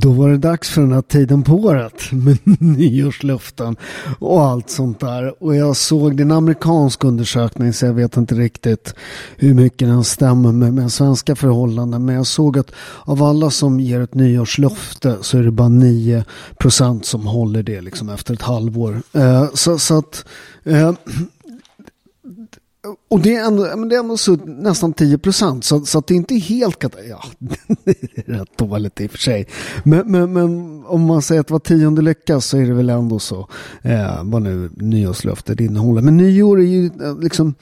Då var det dags för den här tiden på året med nyårslöften och allt sånt där. Och jag såg, det en amerikansk undersökning så jag vet inte riktigt hur mycket den stämmer med, med svenska förhållanden. Men jag såg att av alla som ger ett nyårslöfte så är det bara 9 procent som håller det liksom efter ett halvår. Eh, så, så att eh, och det är ändå, men det är ändå så, nästan 10 procent. Så, så att det är inte helt Ja, det är rätt dåligt i och för sig. Men, men, men om man säger att var tionde lyckas så är det väl ändå så. Eh, vad nu nyårslöftet innehåller. Men nyår är ju eh, liksom.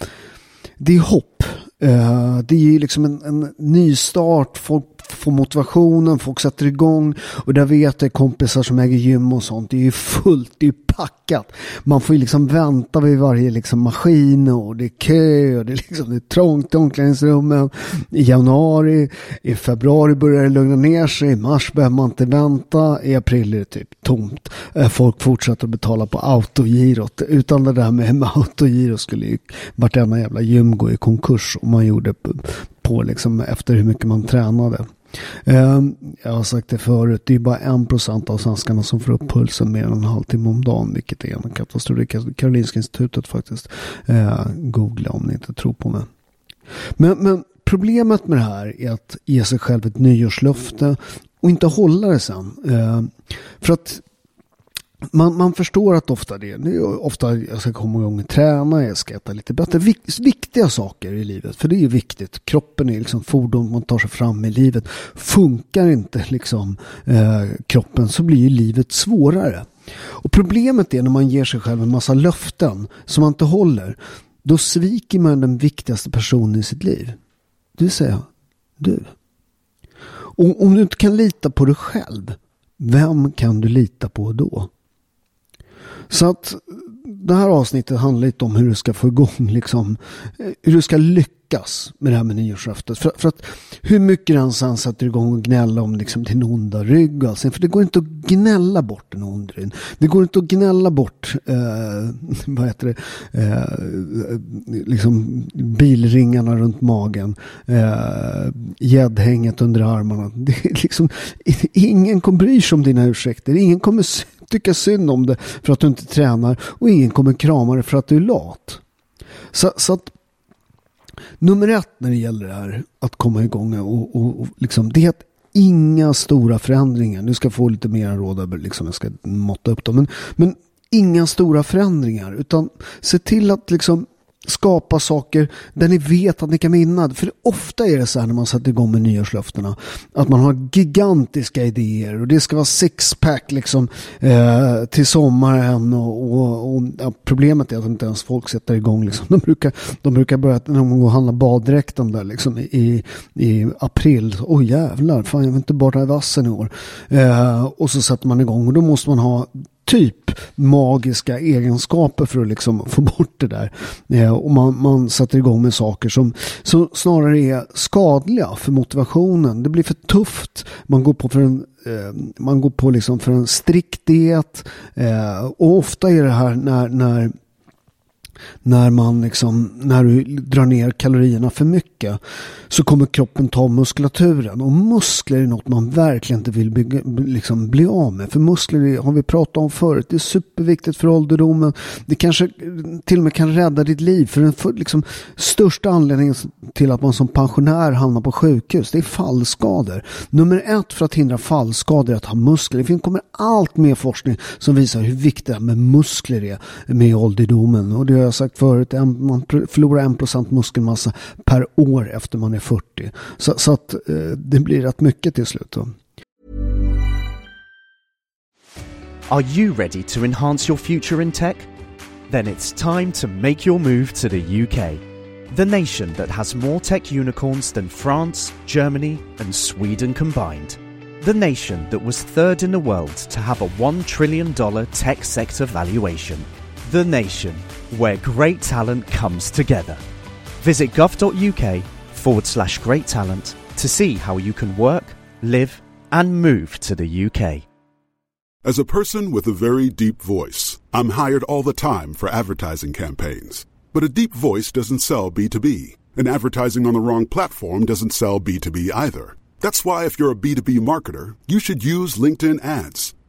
Det är hopp. Eh, det är ju liksom en, en ny start. Folk Få motivationen, folk sätter igång. Och där vet jag kompisar som äger gym och sånt. Det är ju fullt, det är packat. Man får ju liksom vänta vid varje liksom maskin och det är kö och det är, liksom, det är trångt i omklädningsrummen. I januari, i februari börjar det lugna ner sig. I mars behöver man inte vänta. I april är det typ tomt. Eh, folk fortsätter att betala på autogirot. Utan det där med, med autogiro skulle ju vartenda jävla gym gå i konkurs om man gjorde på, på liksom efter hur mycket man tränade. Ehm, jag har sagt det förut, det är bara en procent av svenskarna som får upp pulsen mer än en halvtimme om dagen, vilket är en katastrof. Det är Karolinska institutet faktiskt. Ehm, googla om ni inte tror på mig. Men, men problemet med det här är att ge sig själv ett nyårslöfte och inte hålla det sen. Ehm, för att man, man förstår att ofta det, det är ofta jag ska komma igång och träna, jag ska äta lite bättre. Vik, viktiga saker i livet, för det är ju viktigt. Kroppen är liksom fordon man tar sig fram i livet. Funkar inte liksom eh, kroppen så blir ju livet svårare. Och problemet är när man ger sig själv en massa löften som man inte håller. Då sviker man den viktigaste personen i sitt liv. Det vill säga du. Och om du inte kan lita på dig själv, vem kan du lita på då? Så att det här avsnittet handlar lite om hur du ska få igång, liksom, hur du ska lyckas med det här med nyårslöftet. För, för, att hur mycket den sen sätter igång och gnälla om liksom, din onda rygg och allting. För det går inte att gnälla bort en ond rygg. Det går inte att gnälla bort, eh, vad heter det, eh, liksom bilringarna runt magen, eh, gäddhänget under armarna. Det är liksom, ingen kommer bry sig om dina ursäkter. Ingen kommer tycka synd om det för att du inte tränar och ingen kommer krama dig för att du är lat. Så, så att nummer ett när det gäller det här att komma igång och, och, och liksom, det är att inga stora förändringar. Nu ska jag få lite mer råd, liksom, jag ska måtta upp dem. Men, men inga stora förändringar utan se till att liksom skapa saker där ni vet att ni kan vinna. För ofta är det så här när man sätter igång med nyårslöftena att man har gigantiska idéer och det ska vara sixpack liksom eh, till sommaren och, och, och ja, problemet är att inte ens folk sätter igång liksom. De brukar, de brukar börja någon gång handla baddräkten där liksom i, i april. Åh oh, jävlar, fan jag vill inte bada i vassen i år. Eh, och så sätter man igång och då måste man ha typ magiska egenskaper för att liksom få bort det där. Eh, och man, man sätter igång med saker som, som snarare är skadliga för motivationen. Det blir för tufft. Man går på för en eh, man går på liksom för en strikt diet. Eh, och ofta är det här när, när när man liksom, när du drar ner kalorierna för mycket så kommer kroppen ta muskulaturen och muskler är något man verkligen inte vill bygga, liksom bli av med. För muskler har vi pratat om förut, det är superviktigt för ålderdomen. Det kanske till och med kan rädda ditt liv. För den för, liksom, största anledningen till att man som pensionär hamnar på sjukhus, det är fallskador. Nummer ett för att hindra fallskador är att ha muskler. Det kommer allt mer forskning som visar hur viktigt det är med muskler är med ålderdomen. Och det jag sagt förut, man förlorar muskelmassa per år efter man är 40. Så, så att eh, det blir rätt mycket till slut. Då. Are you ready to enhance your future in tech? Then it's time to make your move to the UK. The nation that has more tech unicorns than France, Germany, and Sweden combined. The nation that was third in the world to have a $1 trillion tech sector valuation. The nation where great talent comes together. Visit gov.uk forward slash great talent to see how you can work, live, and move to the UK. As a person with a very deep voice, I'm hired all the time for advertising campaigns. But a deep voice doesn't sell B2B, and advertising on the wrong platform doesn't sell B2B either. That's why, if you're a B2B marketer, you should use LinkedIn ads.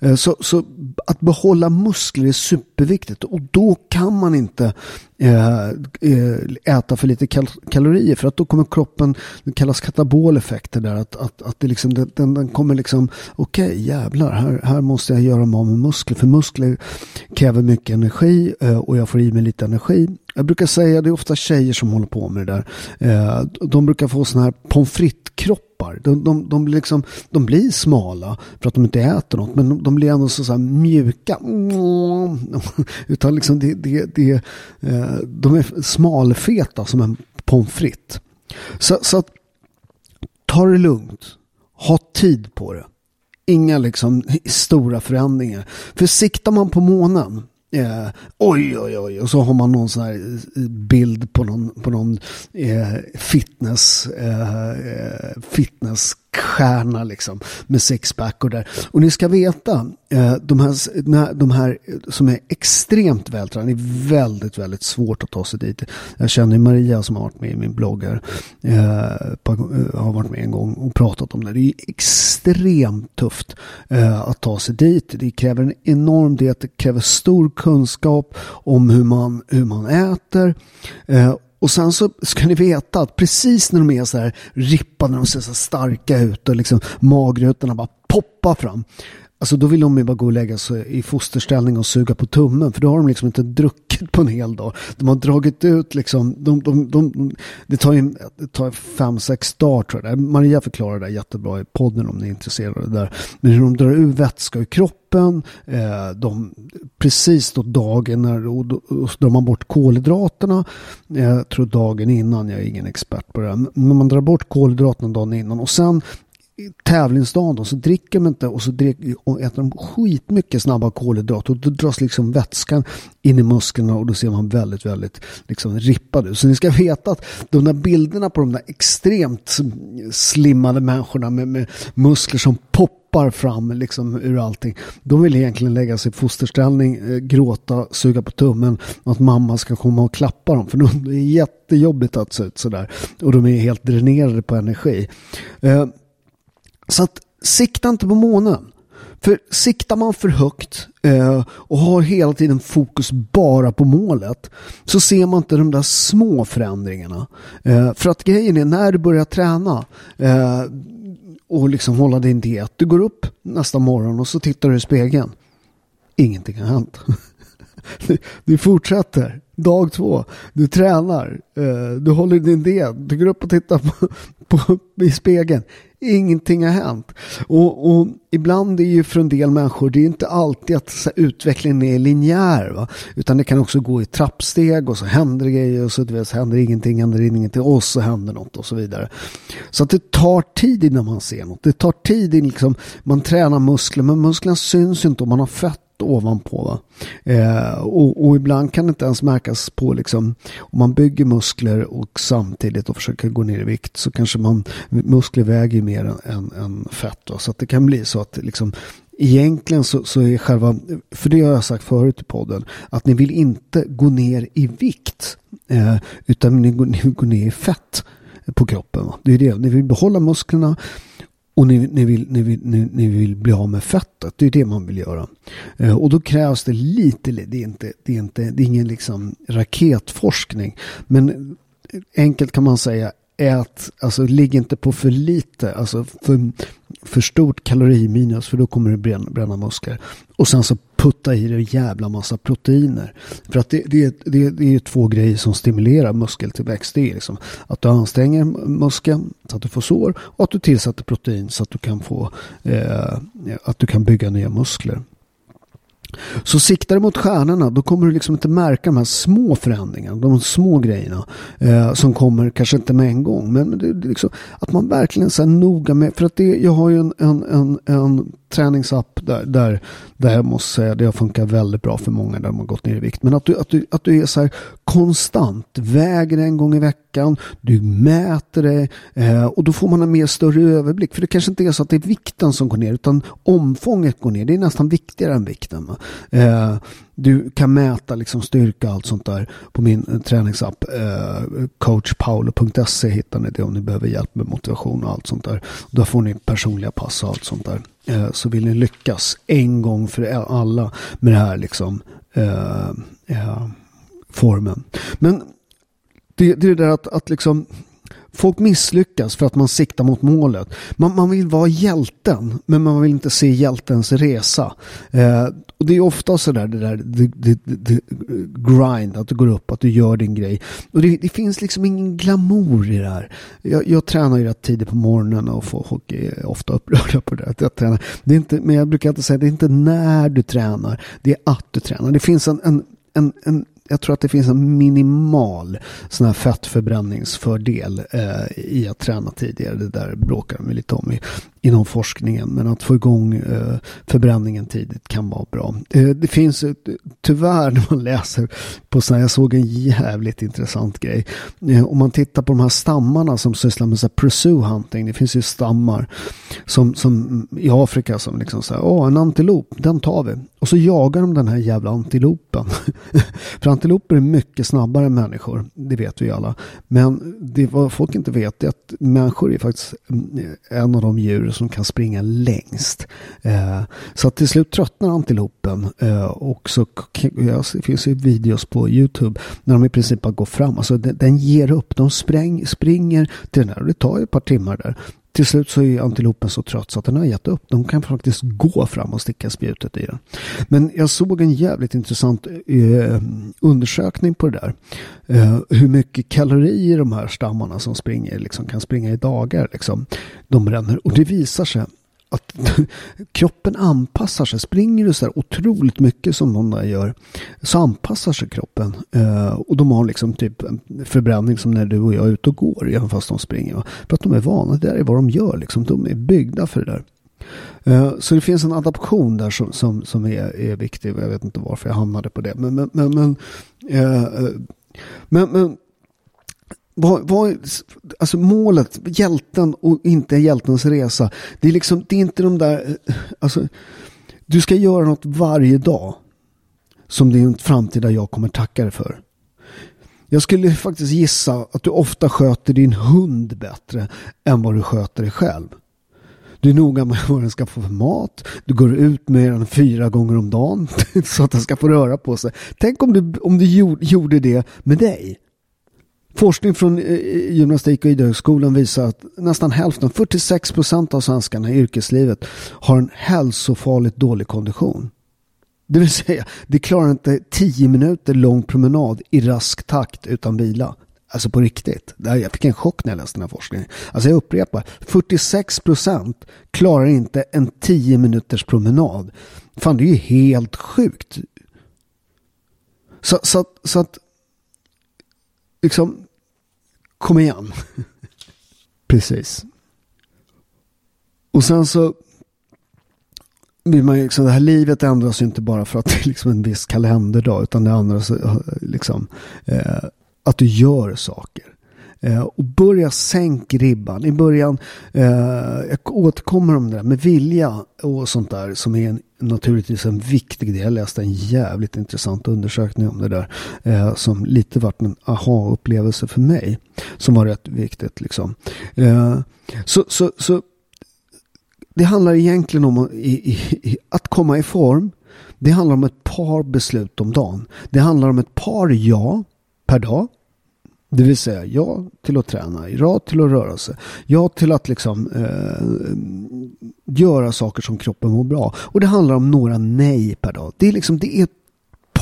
Eh, så, så att behålla muskler är superviktigt. Och då kan man inte eh, eh äta för lite kal kalorier. För att då kommer kroppen, det kallas kataboleffekter där, att, att, att det liksom, den, den kommer liksom, okej okay, jävlar, här, här måste jag göra mig av med muskler, för muskler kräver mycket energi eh, och jag får i mig lite energi. Jag brukar säga, det är ofta tjejer som håller på med det där, eh, de brukar få sådana här pommes frites-kroppar. De, de, de, blir liksom, de blir smala för att de inte äter något, men de, de blir ändå så, så mjuka. Utan liksom det, det, det, eh, de är smalfeta som en pommes frites. Så, så att, ta det lugnt. Ha tid på det. Inga liksom stora förändringar. För siktar man på månen Eh, oj, oj, oj. Och så har man någon sån här eh, bild på någon, på någon eh, fitness, eh, eh fitness rockstjärna liksom. Med sixpack och där. Och ni ska veta, eh, de, här, de här eh, som är extremt vältränade, det är väldigt, väldigt svårt att ta sig dit. Jag känner Maria som har varit med i min blogg här, eh, har varit med en gång och pratat om det. Det är extremt tufft att ta sig dit. Det kräver en enorm diet. det kräver stor kunskap om hur man, hur man äter. Och sen så ska ni veta att precis när de är så här rippade, när de ser så starka ut och liksom magrutorna bara poppar fram. Alltså då vill de ju bara gå och lägga sig i fosterställning och suga på tummen. För då har de liksom inte druckit på en hel dag. De har dragit ut liksom, de, de, de, det tar ju det tar fem, sex dagar tror jag. Maria förklarar det jättebra i podden om ni är intresserade där. Men hur de drar ur vätska ur kroppen. Eh, de, precis då dagen när och, och så drar man bort kolhydraterna. Jag tror dagen innan, jag är ingen expert på det här. Men man drar bort kolhydraterna dagen innan och sen tävlingsdagen då, så dricker de inte och så dricker, och äter de skitmycket snabba kolhydrater och då dras liksom vätskan in i musklerna och då ser man väldigt, väldigt liksom rippad ut. Så ni ska veta att de där bilderna på de där extremt slimmade människorna med, med muskler som poppar fram liksom ur allting. De vill egentligen lägga sig i fosterställning, eh, gråta, suga på tummen och att mamma ska komma och klappa dem. För det är jättejobbigt att se ut sådär. Och de är helt dränerade på energi. Eh, så att sikta inte på månen. För siktar man för högt eh, och har hela tiden fokus bara på målet så ser man inte de där små förändringarna. Eh, för att grejen är när du börjar träna eh, och liksom hålla din diet. Du går upp nästa morgon och så tittar du i spegeln. Ingenting har hänt. du fortsätter. Dag två. Du tränar. Eh, du håller din diet. Du går upp och tittar på, på, i spegeln. Ingenting har hänt. Och, och, ibland är ju för en del människor, det är inte alltid att så, utvecklingen är linjär. Va? Utan det kan också gå i trappsteg och så händer det grejer och så, vet, så händer ingenting, händer ingenting och så händer något och så vidare. Så att det tar tid innan man ser något. Det tar tid innan liksom, man tränar muskler, men musklerna syns inte om man har fett ovanpå. Va? Eh, och, och, ibland kan det inte ens märkas på liksom, om man bygger muskler och samtidigt och försöker gå ner i vikt så kanske man, muskler väger mer än, än, än fett. Va? Så att det kan bli så att liksom, Egentligen så, så är själva, för det har jag sagt förut i podden, att ni vill inte gå ner i vikt eh, utan ni går, ni går ner i fett på kroppen. Va? Det är det, ni vill behålla musklerna och ni, ni, vill, ni, vill, ni, ni, vill bli av med fettet. Det är det man vill göra. Eh, och då krävs det lite, det är, inte, det är, inte, det är ingen liksom raketforskning. Men enkelt kan man säga ät, alltså ligg inte på för lite, alltså för, för stort kaloriminus för då kommer du bränna, bränna muskler. Och sen så putta i dig en jävla massa proteiner. För att det, det, det, det är två grejer som stimulerar muskeltillväxt. Det är liksom att du anstränger muskeln så att du får sår och att du tillsätter protein så att du kan få eh, att du kan bygga nya muskler. Så siktar du mot stjärnorna då kommer du liksom inte märka de här små förändringarna, de små grejerna eh, som kommer kanske inte med en gång. Men det, det liksom, att man verkligen är noga med, för att det, jag har ju en, en, en, en träningsapp där, där, där jag måste säga det har funkat väldigt bra för många där de har gått ner i vikt. Men att du, att du, att du är så här konstant, väger en gång i veckan, du mäter det eh, och då får man en mer större överblick. För det kanske inte är så att det är vikten som går ner utan omfånget går ner. Det är nästan viktigare än vikten. Eh, du kan mäta liksom styrka och allt sånt där på min eh, träningsapp. Eh, coachpaolo.se hittar ni det om ni behöver hjälp med motivation och allt sånt där. Då får ni personliga pass och allt sånt där. Eh, så vill ni lyckas en gång för e-, alla med det här liksom eh, eh, formen. Men det, det är det där att, att liksom Folk misslyckas för att man siktar mot målet. Man, man vill vara hjälten, men man vill inte se hjältens resa. Eh, och Det är ofta så där, det där det, det, det, grind, att du går upp, att du gör din grej. Och det, det finns liksom ingen glamour i det här. Jag, jag tränar ju rätt tidigt på morgonen och folk är ofta upprörda på det. Att jag tränar. Det är inte, men jag brukar alltid säga, det är inte när du tränar, det är att du tränar. Det finns en, en, en, en jag tror att det finns en minimal sån här fettförbränningsfördel eh, i att träna tidigare. Det där bråkar de lite om i, inom forskningen. Men att få igång eh, förbränningen tidigt kan vara bra. Eh, det finns tyvärr när man läser på så här, jag såg en jävligt intressant grej. Eh, om man tittar på de här stammarna som sysslar med så här pursue hunting. Det finns ju stammar som, som i Afrika som liksom säger, åh en antilop, den tar vi. Och så jagar de den här jävla antilopen. För antiloper är mycket snabbare än människor. Det vet vi alla. Men det vad folk inte vet är att människor är faktiskt mm, en av de djur som kan springa längst. Eh, så att till slut tröttnar antilopen. Eh, och så det finns ju videos på YouTube när de i princip bara går fram. Alltså den, ger upp. De spräng, springer till den här och det tar ett par timmar där. Till slut så är antilopen så trött så att den har gett upp. De kan faktiskt gå fram och sticka spjutet i den. Men jag såg en jävligt intressant eh, undersökning på det där. Eh, hur mycket kalorier de här stammarna som springer liksom, kan springa i dagar. Liksom, de bränner. Och det visar sig att kroppen anpassar sig. Springer du så här otroligt mycket som de där gör så anpassar sig kroppen. Eh, och de har liksom typ förbränning som när du och jag är ute och går även fast de springer. För att de är vana, det där är vad de gör liksom. De är byggda för det där. Eh, så det finns en adaption där som, som, som är, är viktig. Jag vet inte varför jag hamnade på det. Men, men, men, men, eh, men, men vad, vad, alltså målet, hjälten och inte hjältens resa. Det är liksom, det är inte de där, eh, alltså, du ska göra något varje dag. Som din framtida jag kommer tacka dig för. Jag skulle faktiskt gissa att du ofta sköter din hund bättre än vad du sköter dig själv. Du är noga med vad den ska få för mat. Du går ut med den fyra gånger om dagen så att den ska få röra på sig. Tänk om du, om du gjorde det med dig. Forskning från eh, gymnastik och idrottshögskolan visar att nästan hälften, 46 procent av svenskarna i yrkeslivet har en hälsofarligt dålig kondition. Det vill säga, de klarar inte 10 minuter lång promenad i rask takt utan vila. Alltså på riktigt. Jag fick en chock när jag läste den här forskningen. Alltså jag upprepar, 46 procent klarar inte en 10 minuters promenad. Fan, det är ju helt sjukt. Så, så, så att liksom, kom igen. Precis. Och sen så blir man liksom, det här livet ändras ju inte bara för att det är liksom en viss kalenderdag utan det ändras eh, liksom eh, att du gör saker. Eh, och börja sänk ribban. I början, eh, jag återkommer om det där med vilja och sånt där som är en, naturligtvis en viktig del. Jag läste en jävligt intressant undersökning om det där eh, som lite vart en aha-upplevelse för mig. Som var rätt viktigt liksom. Eh, så, så, så det handlar egentligen om i, i, att komma i form. Det handlar om ett par beslut om dagen. Det handlar om ett par ja per dag Det vill säga ja till att träna, ja till att röra sig, ja till att liksom eh, göra saker som kroppen mår bra. Och det handlar om några nej per dag. Det är liksom det är ett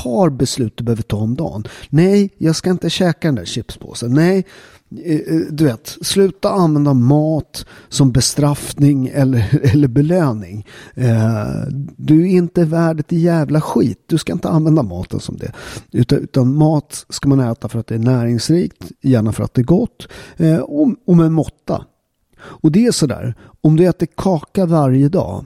par beslut du behöver ta om dagen. Nej, jag ska inte käka den där chipspåsen. Nej, eh, eh, du vet, sluta använda mat som bestraffning eller, eller belöning. Eh, du är inte värd ett jävla skit. Du ska inte använda maten som det. Utan, utan mat ska man äta för att det är näringsrikt, gärna för att det är gott och, och med måtta. Och det är sådär, om du äter kaka varje dag,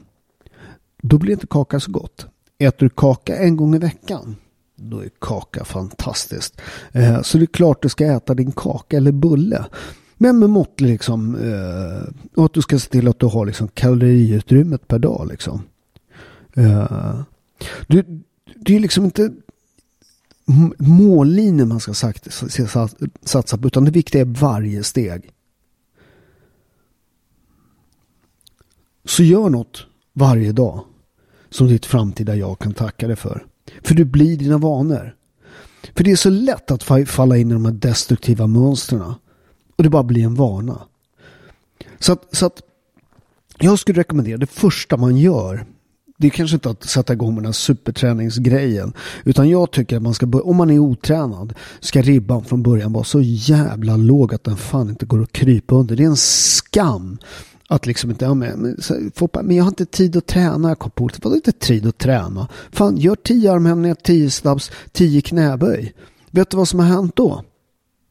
då blir inte kaka så gott. Äter du kaka en gång i veckan, då är kaka fantastiskt. Eh, så det är klart du ska äta din kaka eller bulle. Men med mått liksom. Eh, och att du ska se till att du har liksom kaloriutrymmet per dag liksom. Eh, du, det är liksom inte mållinjen man ska sagt, satsa på. Utan det viktiga är varje steg. Så gör något varje dag. Som ditt framtida jag kan tacka dig för. För du blir dina vanor. För det är så lätt att falla in i de här destruktiva mönstren. Och det bara blir en vana. Så att, så att jag skulle rekommendera det första man gör. Det är kanske inte att sätta igång med den här superträningsgrejen. Utan jag tycker att man ska, om man är otränad, ska ribban från början vara så jävla låg att den fan inte går att krypa under. Det är en skam att liksom inte, ja, men, men jag har inte tid att träna. Jag kom på det. Vadå inte tid att träna? Fan, gör tio armhävningar, tio snabbs, tio knäböj. Vet du vad som har hänt då?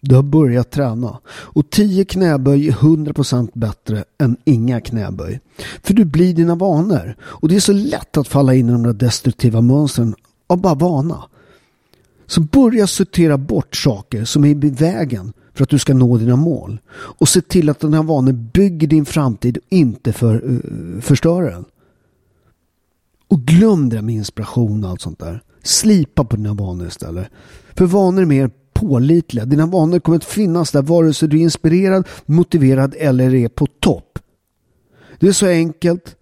Du har börjat träna. Och tio knäböj är 100% bättre än inga knäböj. För du blir dina vanor. Och det är så lätt att falla in i de där destruktiva mönstren av bara vana. Så börja sortera bort saker som är i vägen för att du ska nå dina mål. Och se till att den här vanan bygger din framtid och inte för, uh, förstör den. Och glöm det med inspiration och allt sånt där. Slipa på dina vanor istället. För vanor är mer pålitliga. Dina vanor kommer att finnas där vare sig du är inspirerad, motiverad eller är på topp. Det är så enkelt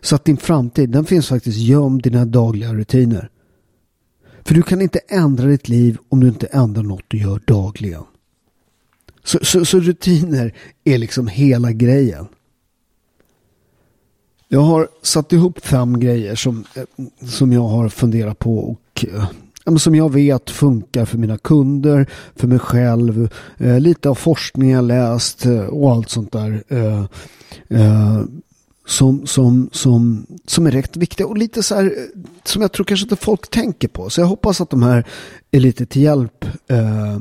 så att din framtid den finns faktiskt gömd i dina dagliga rutiner. För du kan inte ändra ditt liv om du inte ändrar något du gör dagligen. Så, så, så, rutiner är liksom hela grejen. Jag har satt ihop fem grejer som, eh, som jag har funderat på och eh, som jag vet funkar för mina kunder, för mig själv, eh, lite av forskning jag läst och allt sånt där. Som, som, som, som är rätt viktiga och lite så här som jag tror kanske inte folk tänker på. Så jag hoppas att de här är lite till hjälp Eh,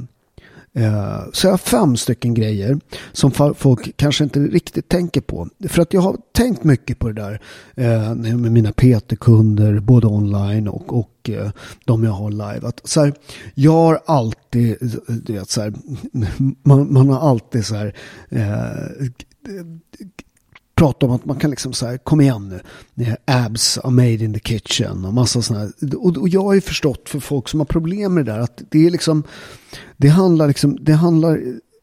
Eh, så jag har fem stycken grejer som folk kanske inte riktigt tänker på. För att jag har tänkt mycket på det där eh, med mina PT-kunder, både online och, och eh, de jag har live. Att, så här, jag har alltid, du vet, så här, man, man, har alltid så här, eh, prata om att man kan liksom säga kom igen nu, abs are made in the kitchen och massa sådana här. Och, och jag har ju förstått för folk som har problem med det där att det är liksom, det handlar liksom, det handlar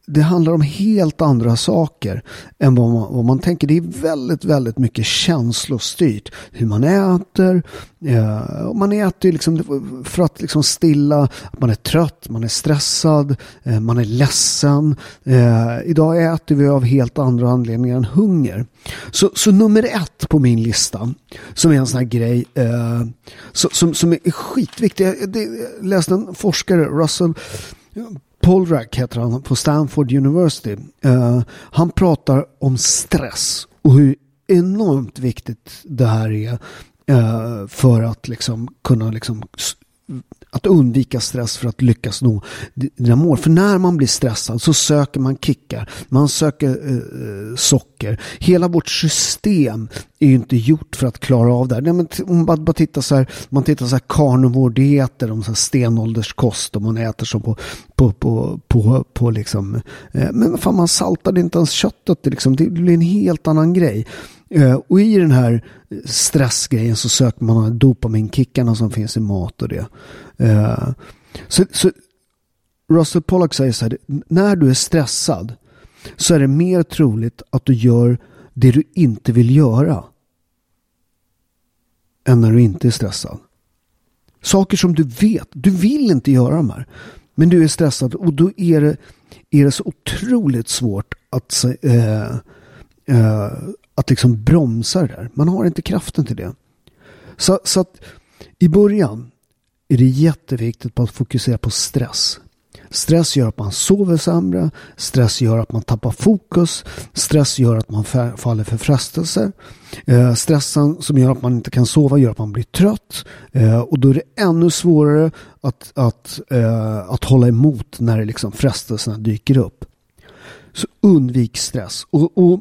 det handlar om helt andra saker än vad man, vad man tänker. Det är väldigt, väldigt mycket känslostyrt. Hur man äter. Eh, man äter liksom för att liksom stilla. Man är trött, man är stressad, eh, man är ledsen. Eh, idag äter vi av helt andra anledningar än hunger. Så, så nummer ett på min lista, som är en sån här grej eh, som, som är skitviktig. Jag, jag läste en forskare, Russell Polrack heter han på Stanford University. Uh, han pratar om stress och hur enormt viktigt det här är uh, för att liksom kunna liksom att undvika stress för att lyckas nå dina mål. För när man blir stressad så söker man kickar, man söker eh, eh, socker. Hela vårt system är ju inte gjort för att klara av det här. Nej, men om man bara tittar så här, man tittar så här carnivore-dieter, om så här stenålderskost och man äter så på, på, på, på, på liksom, eh, men fan man saltade inte ens köttet, det, liksom, det blir en helt annan grej. Eh, och i den här eh, stressgrejen så söker man dopaminkickarna som finns i mat och det. Eh, så, så Russell Pollack säger så här, när du är stressad så är det mer troligt att du gör det du inte vill göra än när du inte är stressad. Saker som du vet, du vill inte göra de här. Men du är stressad och då är det, är det så otroligt svårt att, eh, eh, att liksom bromsa det där. Man har inte kraften till det. Så, så att i början är det jätteviktigt att fokusera på stress. Stress gör att man sover sämre. Stress gör att man tappar fokus. Stress gör att man faller för frestelser. Eh, stressen som gör att man inte kan sova gör att man blir trött. Eh, och då är det ännu svårare att, att, eh, att hålla emot när liksom frestelserna dyker upp. Så undvik stress. Och, och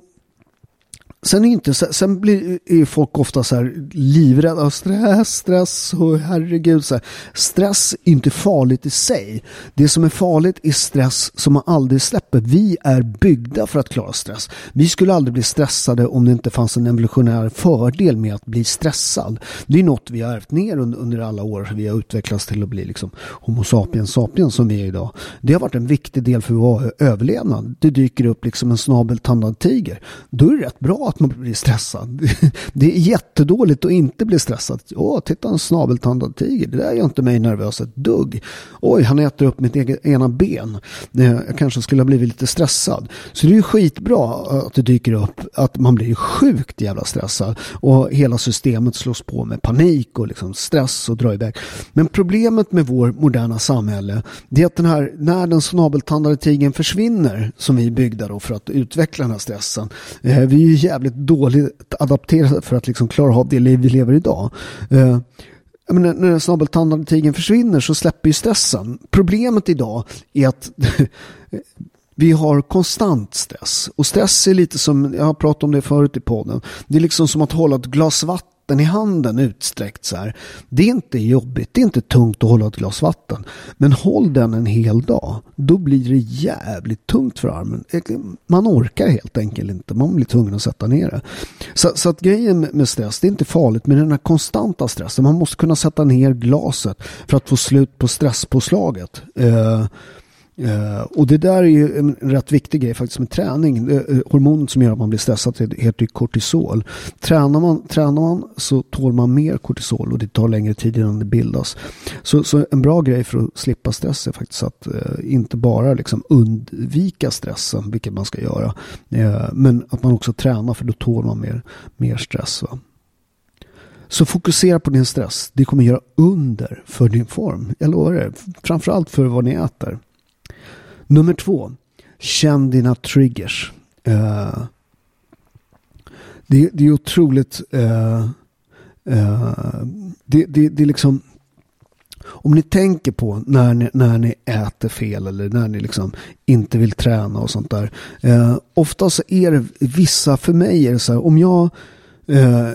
Sen, är inte, sen blir är folk ofta så här livrädda. Stress, stress, och herregud. Så här. Stress är inte farligt i sig. Det som är farligt är stress som man aldrig släpper. Vi är byggda för att klara stress. Vi skulle aldrig bli stressade om det inte fanns en evolutionär fördel med att bli stressad. Det är något vi har ärvt ner under, under alla år. Vi har utvecklats till att bli liksom Homo sapiens sapiens som vi är idag. Det har varit en viktig del för vår överlevnad. Det dyker upp liksom en snabeltandad tiger. Då är det rätt bra att man blir stressad. Det är jättedåligt att inte bli stressad. Åh, titta en snabeltandad tiger. Det där gör inte mig nervös ett dugg. Oj, han äter upp mitt eget, ena ben. Jag kanske skulle ha blivit lite stressad. Så det är ju skitbra att det dyker upp att man blir sjukt jävla stressad. Och hela systemet slås på med panik och liksom stress och drar iväg. Men problemet med vår moderna samhälle det är att den här, när den snabeltandade tigern försvinner som vi är byggda då för att utveckla den här stressen. Eh, vi är ju jävligt dåligt adapterade för att liksom klara av det liv vi lever idag. Uh, menar, när den snabeltandade tigern försvinner så släpper ju stressen. Problemet idag är att eh, vi har konstant stress. Och stress är lite som, jag har pratat om det förut i podden, det är liksom som att hålla ett glas vatten vatten i handen utsträckt så här. Det är inte jobbigt, det är inte tungt att hålla ett glas vatten. Men håll den en hel dag, då blir det jävligt tungt för armen. Man orkar helt enkelt inte, man blir tvungen att sätta ner det. Så, så att grejen med stress, det är inte farligt, men den här konstanta stressen, man måste kunna sätta ner glaset för att få slut på stresspåslaget. Uh, Uh, och det där är ju en rätt viktig grej faktiskt med träning. Uh, hormonet som gör att man blir stressad heter kortisol. Tränar man, tränar man så tål man mer kortisol och det tar längre tid innan det bildas. Så, så en bra grej för att slippa stress är faktiskt att uh, inte bara liksom undvika stressen, vilket man ska göra. men att man också tränar för då tål man mer, mer stress. Va? Så fokusera på din stress. Det kommer göra under för din form. Jag lovar det. Framförallt för vad ni äter. Nummer två. Känn dina triggers. Uh, det, det, är otroligt. Uh, uh, det, det, det är liksom. Om ni tänker på när ni, när ni äter fel eller när ni liksom inte vill träna och sånt där. Eh, ofta så är det vissa, för mig är det så här, om jag eh,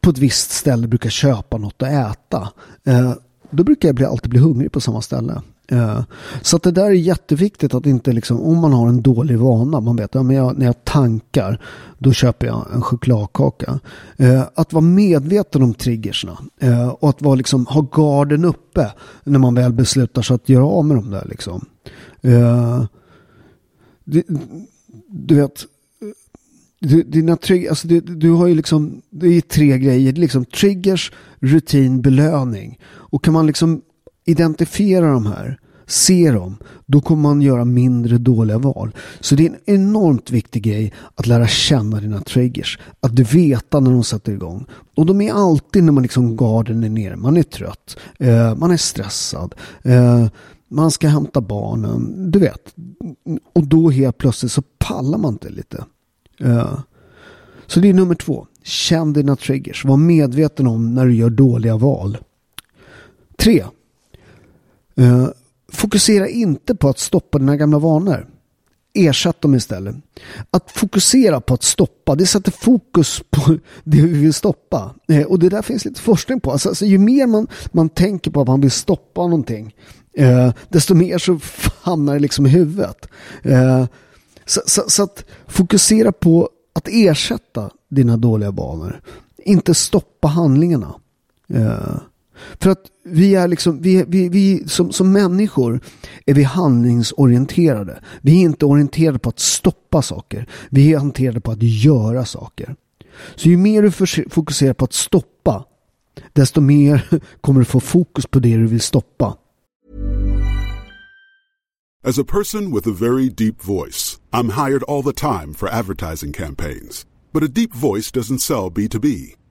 på ett visst ställe brukar köpa något att äta. Eh, då brukar jag bli, alltid bli hungrig på samma ställe. Eh, så att det där är jätteviktigt att inte liksom, om man har en dålig vana, man vet att ja, när jag tankar då köper jag en chokladkaka. Eh, att vara medveten om triggersna eh, och att vara, liksom, ha garden uppe när man väl beslutar sig att göra av med dem där. Liksom. Du vet, dina trigger, alltså du, du har ju liksom, det är tre grejer. Det är liksom triggers, rutin, belöning. Och kan man liksom identifiera de här, se dem, då kommer man göra mindre dåliga val. Så det är en enormt viktig grej att lära känna dina triggers. Att du veta när de sätter igång. Och de är alltid när man liksom garden är nere. Man är trött, eh, man är stressad, eh, man ska hämta barnen, du vet. Och då helt plötsligt så pallar man inte lite. Eh, så det är nummer två. Känn dina triggers. Var medveten om när du gör dåliga val. Tre. Eh, fokusera inte på att stoppa dina gamla vanor. Ersätt dem istället. Att fokusera på att stoppa, det sätter fokus på det vi vill stoppa. Eh, och det där finns lite forskning på. Alltså, alltså, ju mer man, man tänker på att man vill stoppa någonting, eh, desto mer så hamnar det liksom i huvudet. Eh, så, så, så, att fokusera på att ersätta dina dåliga vanor. Inte stoppa handlingarna. För att vi är liksom, vi, vi, vi som, som människor är vi handlingsorienterade. Vi är inte orienterade på att stoppa saker. Vi är orienterade på att göra saker. Så ju mer du fokuserar på att stoppa, desto mer kommer du få fokus på det du vill stoppa. As a person with a very deep voice, I'm hired all the time for advertising campaigns. But a deep voice doesn't sell B2B,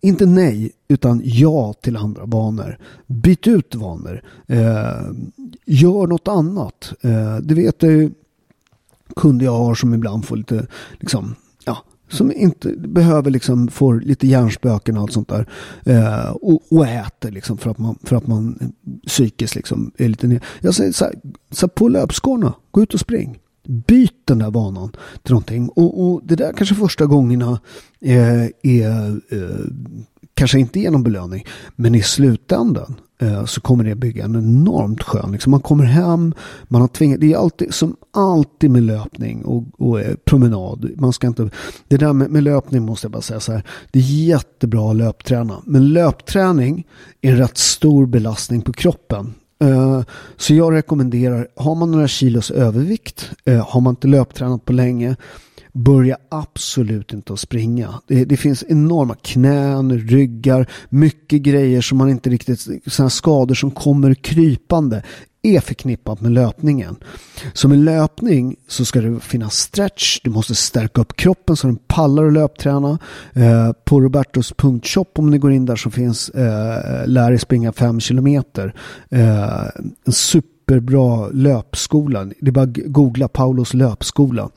inte nej, utan ja till andra vanor. Byt ut vanor. Eh, gör något annat. Eh, det vet jag ju kunder jag har som ibland får lite, liksom, ja, som inte behöver liksom få lite hjärnspöken och allt sånt där. Eh, och, och äter liksom för att man, för att man psykiskt liksom är lite ner. Jag säger så här, så här på löpskorna, gå ut och spring. Byt den där vanan till någonting. Och, och det där kanske första gångerna eh, är eh, kanske inte är någon belöning. Men i slutändan eh, så kommer det bygga en enormt skön. Liksom man kommer hem, man har tvingat, det är alltid som alltid med löpning och, och eh, promenad. Man ska inte, det där med, med, löpning måste jag bara säga så här. Det är jättebra att löpträna. Men löpträning är en rätt stor belastning på kroppen. Eh, så jag rekommenderar, har man några kilos övervikt, eh, har man inte löptränat på länge, börja absolut inte att springa. Det, det, finns enorma knän, ryggar, mycket grejer som man inte riktigt, sådana skador som kommer krypande är förknippat med löpningen. Så med löpning så ska det finnas stretch, du måste stärka upp kroppen så den pallar att löpträna. Eh, på Robertos punktshop om ni går in där så finns eh, lär springa 5 kilometer. Eh, en super superbra löpskola. Det är bara att googla Paulos löpskola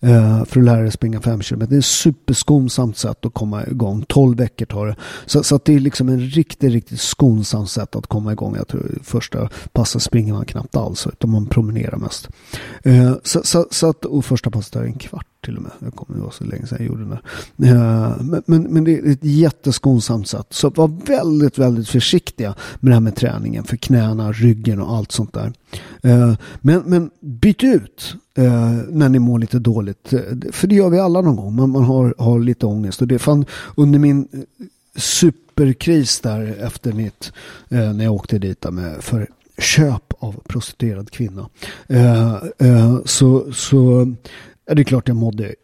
eh, för att lära dig springa 5 km. Det är ett superskonsamt sätt att komma igång. 12 veckor tar det. Så, så att det är liksom en riktigt, riktigt skonsamt sätt att komma igång. Jag tror första passet springer man knappt alls utan man promenerar mest. Eh, så, så, så, att, och första passet är en kvart till och med. Jag kommer ihåg så länge sedan jag gjorde den där. Eh, men, men, men, det är ett jätteskonsamt sätt. Så var väldigt, väldigt försiktiga med det här med träningen för knäna, ryggen och allt sånt där. Eh, men, men byt ut eh, när ni mår lite dåligt. För det gör vi alla någon gång. Man, man har, har lite ångest. Och det fann under min superkris där efter mitt, när jag åkte dit med för köp av prostituerad kvinna. så, så Ja, det är klart jag mådde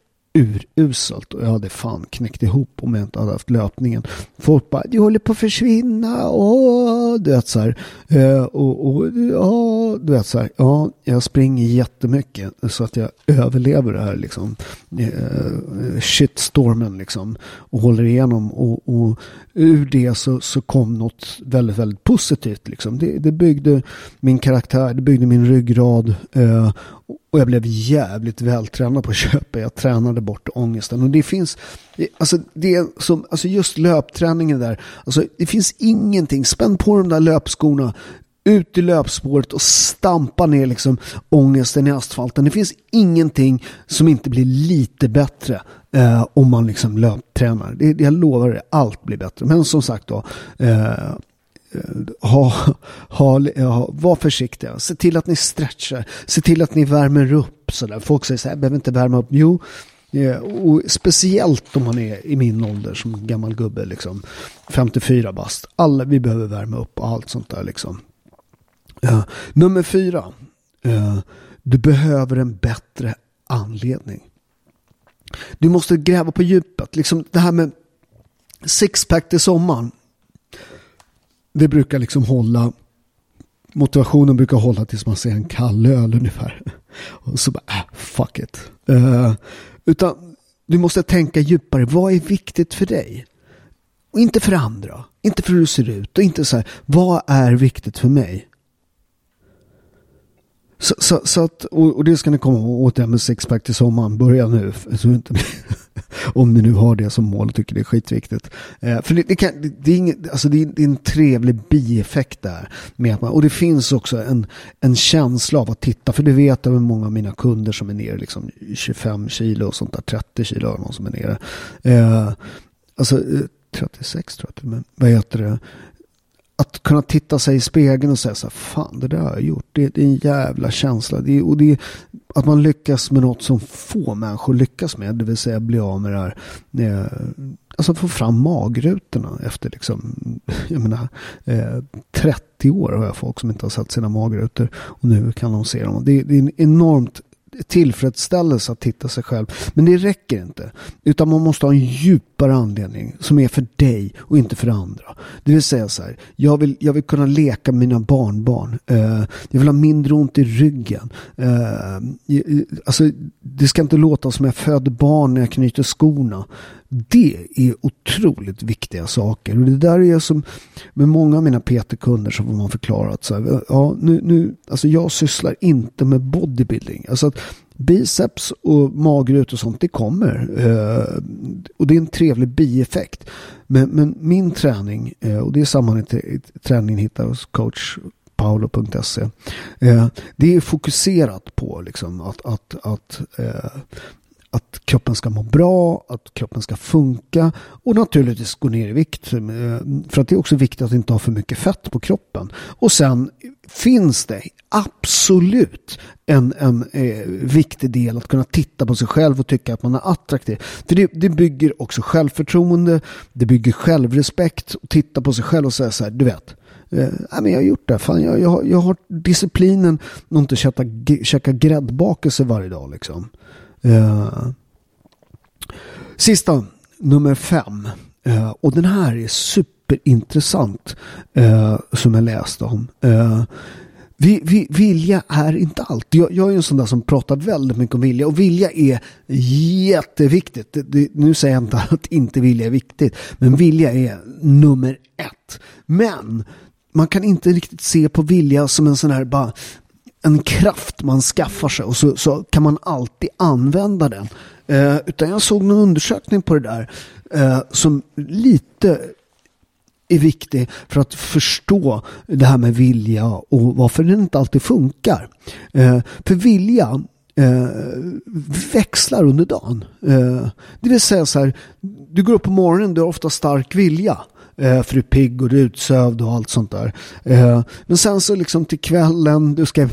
uruselt och jag hade fan knäckt ihop om jag inte hade haft löpningen. Folk bara, du håller på att försvinna, åh, du vet så här. Eh, och, och, ja, du vet så här, ja, jag springer jättemycket så att jag överlever det här liksom eh, shitstormen liksom och håller igenom och, och ur det så, så kom något väldigt, väldigt positivt liksom. Det, det byggde min karaktär, det byggde min ryggrad eh, och jag blev jävligt vältränad på köpet. Jag tränade bort ångesten. Och det finns, alltså, det som, alltså just löpträningen där. Alltså det finns ingenting. Spänn på de där löpskorna. Ut i löpspåret och stampa ner liksom ångesten i asfalten. Det finns ingenting som inte blir lite bättre eh, om man liksom löptränar. Det, jag lovar det, allt blir bättre. Men som sagt då, eh, eh ha, ha, eh, ha, var försiktiga. Se till att ni stretchar. Se till att ni värmer upp. Sådär. Folk säger så här, behöver inte värma upp. Jo, eh, och speciellt om man är i min ålder som gammal gubbe. Liksom, 54 bast. Alla, vi behöver värma upp och allt sånt där. Liksom. Uh, nummer fyra. Uh, du behöver en bättre anledning. Du måste gräva på djupet. Liksom det här med sixpack till sommaren det brukar liksom hålla motivationen brukar hålla tills man ser en kall öl ungefär. Och så bara, äh, fuck it. Uh, utan du måste tänka djupare. Vad är viktigt för dig? Och inte för andra. Inte för hur du ser ut. Och inte så här, vad är viktigt för mig? Så, så, så, att, och, och, det ska ni komma ihåg åt det med sixpack till sommaren. Börja nu. Så inte, om ni nu har det som mål och tycker det är skitviktigt. Eh, för det, det, kan, det, det, är inget, alltså det, är, det är en trevlig bieffekt där. Med att man, och det finns också en, en känsla av att titta. För det vet jag med många av mina kunder som är nere liksom 25 kilo och sånt där. 30 kilo har någon som är nere. Eh, alltså eh, 36 tror jag. till och med, vad heter det? Att kunna titta sig i spegeln och säga så här, fan det där har jag gjort. Det, det är en jävla känsla. Det och det är att man lyckas med något som få människor lyckas med. Det vill säga bli av med det här. Eh, alltså få fram magrutorna efter liksom, jag menar, eh, 30 år har jag folk som inte har sett sina magrutor. Och nu kan de se dem. Det, det är en enormt tillfredsställelse att titta sig själv. Men det räcker inte. Utan man måste ha en djupare anledning som är för dig och inte för andra. Det vill säga så här, jag vill, jag vill kunna leka med mina barnbarn. Uh, jag vill ha mindre ont i ryggen. Uh, alltså, det ska inte låta som jag föder barn när jag knyter skorna. Det är otroligt viktiga saker. Och det där är som med många av mina PT-kunder så får man förklara att så här, ja, nu, nu, alltså jag sysslar inte med bodybuilding. Alltså att biceps och magrut och sånt, det kommer. Eh, och det är en trevlig bieffekt. Men, men min träning, eh, och det är samma träning hittar hos coach paolo.se. Eh, det är fokuserat på liksom att, att, att eh, att kroppen ska må bra, att kroppen ska funka och naturligtvis gå ner i vikt. Eh, för att det är också viktigt att inte ha för mycket fett på kroppen. Och sen finns det absolut en, en eh, viktig del att kunna titta på sig själv och tycka att man är attraktiv. För det, det bygger också självförtroende, det bygger självrespekt. Och titta på sig själv och säga så här, du vet, Eh, men jag har gjort det. Fan, jag, jag, jag har disciplinen att inte käka, käka gräddbakelse varje dag. Liksom. Eh, sista, nummer fem. Eh, och den här är superintressant eh, som jag läste om. Eh, vi, vi, vilja är inte allt. Jag, jag, är en sån där som pratar väldigt mycket om vilja och vilja är jätteviktigt. Det, det, nu säger jag inte att inte vilja är viktigt, men vilja är nummer ett. Men man kan inte riktigt se på vilja som en sån här bara en kraft man skaffar sig och så, så kan man alltid använda den. Eh, utan jag såg någon undersökning på det där eh, som lite är viktig för att förstå det här med vilja och varför den inte alltid funkar. Eh, för vilja eh, växlar under dagen. Eh, det vill säga så här, du går upp på morgonen, du har ofta stark vilja. Eh, för du är pigg och du är utsövd och allt sånt där. Eh, men sen så liksom till kvällen, du ska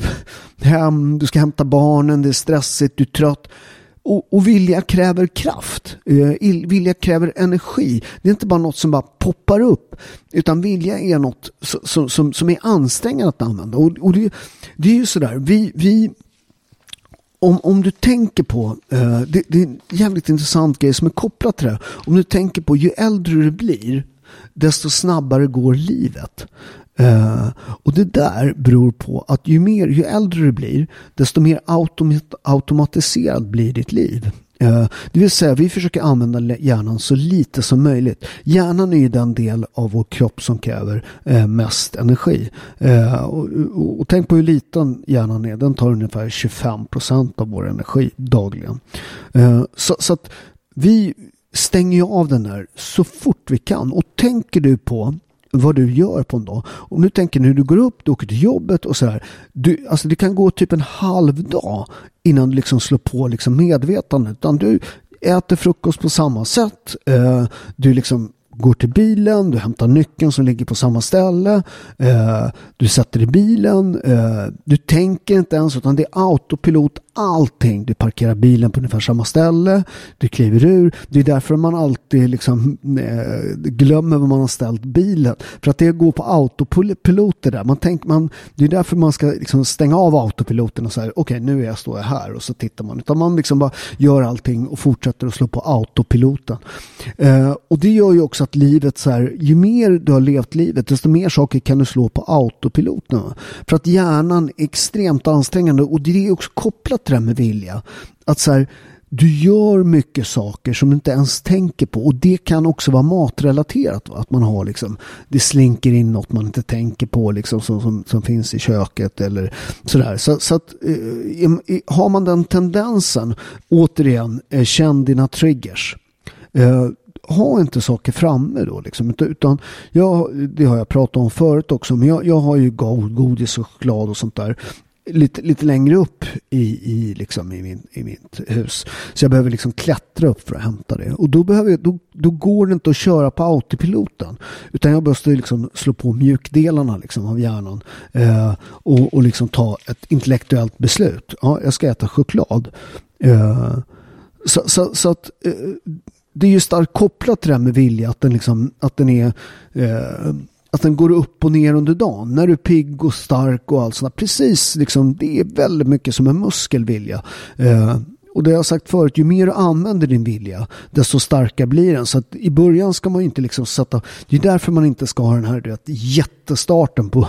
hem, du ska hämta barnen, det är stressigt, du är trött. Och, och vilja kräver kraft. Eh, vilja kräver energi. Det är inte bara något som bara poppar upp. Utan vilja är något som, som, som är ansträngande att använda. Och, och det, det är ju sådär, vi, vi om, om du tänker på, eh, det, det, är en jävligt intressant grej som är kopplat till det Om du tänker på ju äldre du blir, desto snabbare går livet. Uh, och det där beror på att ju, mer, ju äldre du blir, desto mer automat automatiserad blir ditt liv. Uh, det vill säga, vi försöker använda hjärnan så lite som möjligt. Hjärnan är ju den del av vår kropp som kräver uh, mest energi. Och, och, och, tänk på hur liten hjärnan är. Den tar ungefär 25 procent av vår energi dagligen. Så, så att vi stänger av den där så fort vi kan. Och tänker du på vad du gör på en dag. Om du tänker när du går upp, du åker till jobbet och sådär. Du, alltså det kan gå typ en halv dag innan du liksom slår på liksom medvetandet. Utan du äter frukost på samma sätt. Eh, du liksom går till bilen, du hämtar nyckeln som ligger på samma ställe, eh, du sätter i bilen, eh, du tänker inte ens utan det är autopilot allting. Du parkerar bilen på ungefär samma ställe, du kliver ur. Det är därför man alltid liksom, eh, glömmer var man har ställt bilen. För att det går på autopilot det där. Man tänk, man, det är därför man ska liksom stänga av autopiloten och säga okej okay, nu är jag, står jag här och så tittar man. Utan man liksom bara gör allting och fortsätter att slå på autopiloten. Eh, och det gör ju också att livet så här, ju mer du har levt livet desto mer saker kan du slå på autopiloten. För att hjärnan är extremt ansträngande och det är också kopplat till det här med vilja. Att så här, du gör mycket saker som du inte ens tänker på och det kan också vara matrelaterat. Va? Att man har liksom, det slinker in något man inte tänker på liksom som, som, som finns i köket eller sådär. Så, så att eh, har man den tendensen, återigen, eh, känn dina triggers. Eh, ha inte saker framme då liksom. Utan jag, det har jag pratat om förut också. Men jag, jag har ju godis och choklad och sånt där lite, lite längre upp i, i, liksom i, min, i mitt hus. Så jag behöver liksom klättra upp för att hämta det. Och då, behöver jag, då, då går det inte att köra på autopiloten. Utan jag måste liksom slå på mjukdelarna liksom av hjärnan. Eh, och, och liksom ta ett intellektuellt beslut. Ja, jag ska äta choklad. Eh, så, så, så, att eh, det är ju starkt kopplat till det här med vilja. Att den, liksom, att den är eh, att den går upp och ner under dagen. När du är pigg och stark och allt sånt. Precis, liksom, det är väldigt mycket som en muskelvilja. Eh, och det har jag sagt förut, ju mer du använder din vilja, desto starkare blir den. Så att i början ska man ju inte liksom sätta, det är därför man inte ska ha den här vet, jättestarten på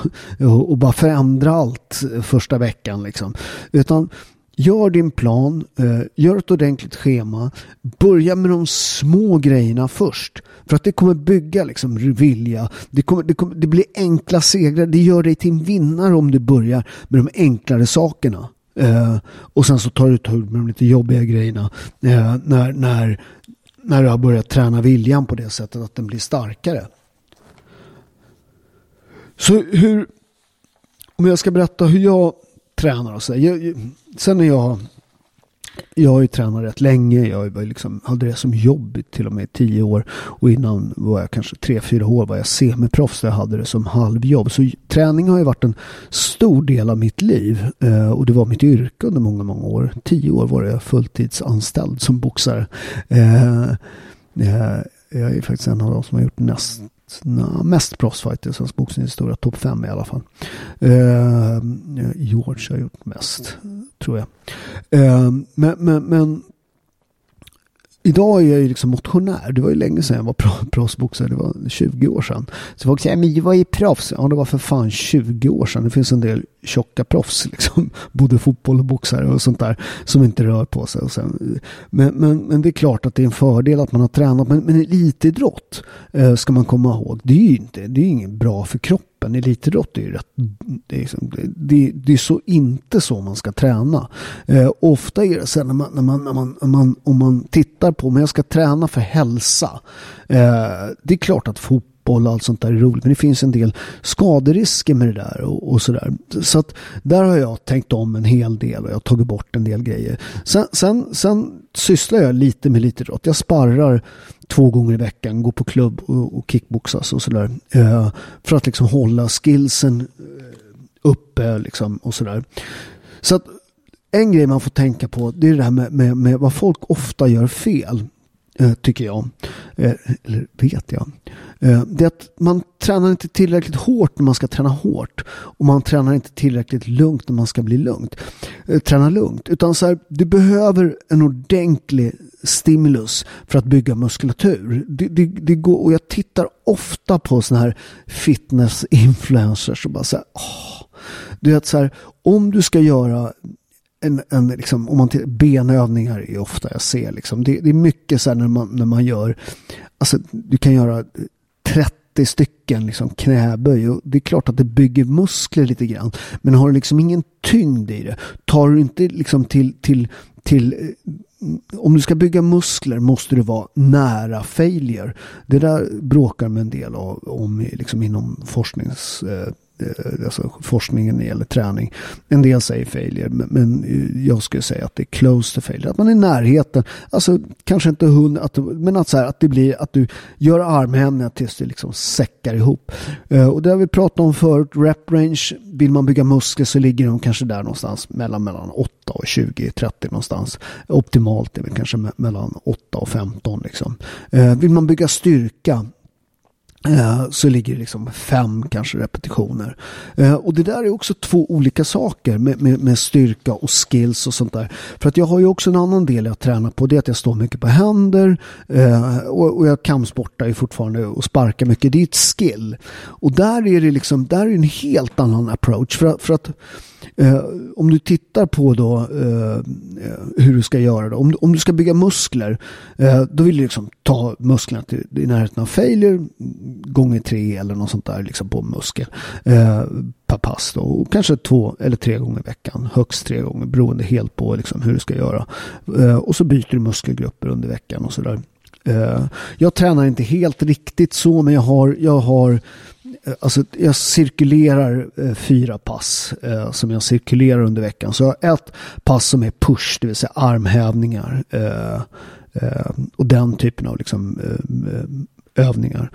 och bara förändra allt första veckan. Liksom. Utan Gör din plan, eh, gör ett ordentligt schema. Börja med de små grejerna först. För att det kommer bygga liksom vilja. Det, kommer, det, kommer, det blir enkla segrar. Det gör dig till en vinnare om du börjar med de enklare sakerna. Eh, och sen så tar du tur med de lite jobbiga grejerna. Eh, när, när, när du har börjat träna viljan på det sättet att den blir starkare. Så hur... Om jag ska berätta hur jag tränar och så. Jag, sen när jag jag har ju tränat rätt länge. Jag var liksom, hade det som jobb till och med i tio år. Och innan var jag kanske tre, fyra år var jag semiproffs. Jag hade det som halvjobb. Så träning har ju varit en stor del av mitt liv. Eh, och det var mitt yrke under många, många år. Tio år var jag fulltidsanställd som boxare. Eh, eh jag är faktiskt en av de som har gjort näst na, mest proffsfighter i svensk boxningshistoria. Topp fem i alla fall. Eh, George har gjort mest, tror jag. Eh, men, men, men Idag är jag ju liksom motionär. Det var ju länge sedan jag var proffsboxare. Det var 20 år sedan. Så folk säger, men jag var ju proffs? Ja, det var för fan 20 år sedan. Det finns en del tjocka proffs, liksom. både fotboll och boxare och sånt där, som inte rör på sig. Och sen, men, men, men det är klart att det är en fördel att man har tränat. Men, men elitidrott eh, ska man komma ihåg. Det är ju inte, det är inget bra för kroppen. Elitidrott är ju rätt, det är, liksom, det, det är så inte så man ska träna. Eh, ofta är det så när man, när man, när man, när man, om man tittar på, Men jag ska träna för hälsa. Eh, det är klart att fotboll fotboll och allt sånt där är roligt. Men det finns en del skaderisker med det där och, och sådär. Så att där har jag tänkt om en hel del och jag har tagit bort en del grejer. Sen, sen, sen sysslar jag lite med lite idrott. Jag sparrar två gånger i veckan, går på klubb och, och kickboxas och sådär. Eh, för att liksom hålla skillsen eh, uppe liksom och sådär. Så att en grej man får tänka på det är det här med, med, med vad folk ofta gör fel. Eh, tycker jag. Eh, eller vet jag. Eh, det är att man tränar inte tillräckligt hårt när man ska träna hårt. Och man tränar inte tillräckligt lugnt när man ska bli lugnt. Träna lugnt. Utan så här, du behöver en ordentlig stimulus för att bygga muskulatur. Det, det, det går, och jag tittar ofta på sådana här fitness-influencers och bara så här, åh. Du vet så här, om du ska göra en, en liksom, om man till, benövningar är ofta jag ser liksom. Det, det är mycket så här när man, när man gör, alltså du kan göra 30 stycken liksom knäböj och det är klart att det bygger muskler lite grann. Men har du liksom ingen tyngd i det, tar du inte liksom till, till, till eh, om du ska bygga muskler måste du vara nära failure. Det där bråkar med en del om liksom inom forsknings Eh, Eh, alltså forskningen när det gäller träning. En del säger failure, men eh, jag skulle säga att det är close to failure. Att man är i närheten, alltså kanske inte hundra, men att, så här, att det blir att du gör armhävningar tills det liksom säckar ihop. Eh, och det har vi pratat om förut, rep range, vill man bygga muskler så ligger de kanske där någonstans mellan, mellan 8 och 20, 30 någonstans. Optimalt är väl kanske mellan 8 och 15 liksom. Vill man bygga styrka Eh, så ligger det liksom fem kanske repetitioner. Eh, och det där är också två olika saker med, med, med, styrka och skills och sånt där. För att jag har ju också en annan del jag tränar på. Det är att jag står mycket på händer eh, och, och, jag kampsportar ju fortfarande och sparkar mycket. Det är ett skill. Och där är det liksom, där är en helt annan approach. För, för att Eh, om du tittar på då eh, hur du ska göra då. Om, om du ska bygga muskler, eh, då vill du liksom ta musklerna till, i närheten av failure gånger tre eller något sånt där liksom på muskel eh, per pass. Då. Och kanske två eller tre gånger i veckan. Högst tre gånger beroende helt på liksom hur du ska göra. Eh, och så byter du muskelgrupper under veckan och sådär. Eh, jag tränar inte helt riktigt så men jag har, jag har eh, alltså jag cirkulerar eh, fyra pass eh, som jag cirkulerar under veckan. Så jag har ett pass som är push, det vill säga armhävningar. Eh, eh och den typen av liksom, eh, eh, övningar.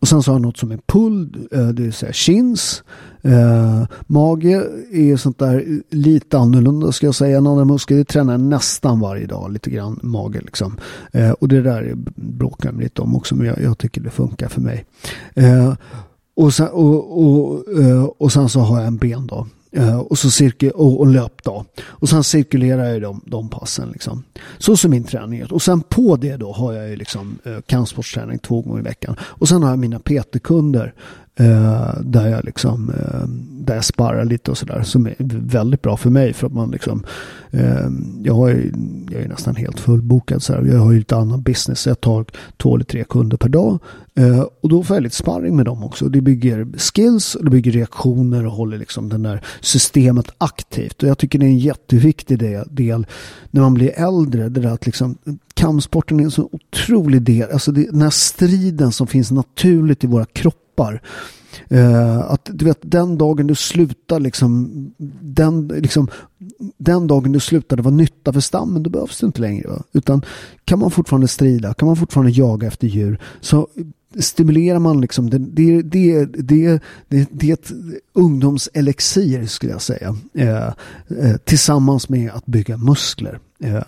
och sen så har jag något som är pull, eh, det vill säga chins. Eh, mage är sånt där lite annorlunda ska jag säga än andra muskler. Det tränar jag nästan varje dag lite grann mage liksom. Eh, och det där bråkar jag lite om också men jag, jag tycker det funkar för mig. Och sen, och, och, eh, och sen så har jag en ben då. Eh, och, så cirkel, och, och löp då. Och sen cirkulerar jag de, de passen. Liksom. Så ser min träning ut. Och sen på det då har jag ju liksom eh, kampsportsträning två gånger i veckan. Och sen har jag mina PT-kunder Eh, där jag liksom eh, där jag sparrar lite och sådär som är väldigt bra för mig för att man liksom eh, jag, har ju, jag är nästan helt fullbokad så här. Jag har ju lite annan business. Jag tar två eller tre kunder per dag eh, och då får jag lite sparring med dem också. Det bygger skills och det bygger reaktioner och håller liksom den där systemet aktivt och jag tycker det är en jätteviktig del, del när man blir äldre. Det där att liksom kampsporten är en så otrolig del, alltså det, den här striden som finns naturligt i våra kroppar. Uh, att du vet den dagen du slutar liksom den, liksom den dagen du slutade vara nytta för stammen då behövs det inte längre. Va? Utan kan man fortfarande strida, kan man fortfarande jaga efter djur så stimulerar man liksom det, det, det, det, det, det är ett ungdomselexir skulle jag säga. Eh, eh, tillsammans med att bygga muskler. Eh.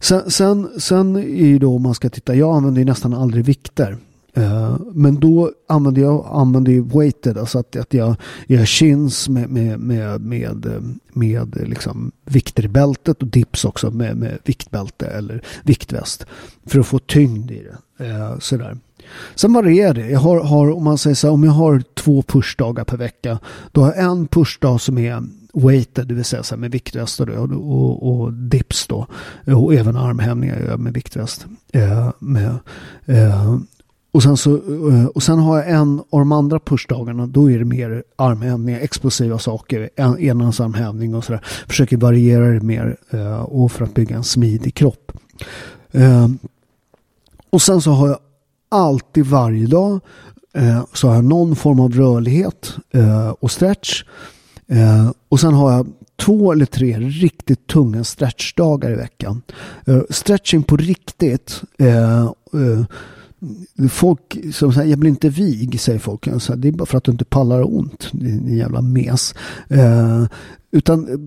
Sen, sen, sen är ju då om man ska titta, jag använder ju nästan aldrig vikter. Uh, men då använder jag använde ju weighted, alltså att, att jag gör chins med, med, med, med, med liksom vikter i bältet och dips också med, med viktbälte eller viktväst. För att få tyngd i det. Uh, sådär. Sen varierar det. Jag har, har, om man säger så här, om jag har två pushdagar per vecka, då har jag en pushdag som är weighted, det vill säga så med viktväst och, och, och, dips då. Och även armhävningar med viktväst. Eh, med, eh, och, sen så, eh, och sen har jag en av de andra pushdagarna, då är det mer armhävningar, explosiva saker, en, enhandsarmhävning och sådär. Försöker variera det mer eh, och för att bygga en smidig kropp. Eh, och sen så har jag alltid varje dag så har jag någon form av rörlighet och stretch. Och sen har jag två eller tre riktigt tunga stretchdagar i veckan. Stretching på riktigt. Folk som säger jag blir inte vig, säger folk. Så det är bara för att du inte pallar ont, din jävla mes. Eh, utan eh,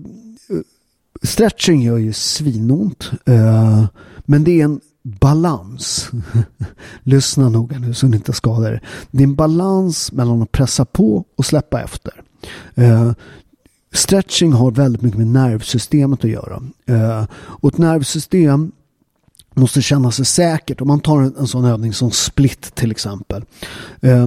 stretching gör ju svinont. Eh, men det är en balans. Lyssna noga nu så ni inte skadar er. Det är en balans mellan att pressa på och släppa efter. Eh, stretching har väldigt mycket med nervsystemet att göra. Och ett nervsystem måste känna sig säkert. Om man tar en, en sån övning som split till exempel. Eh,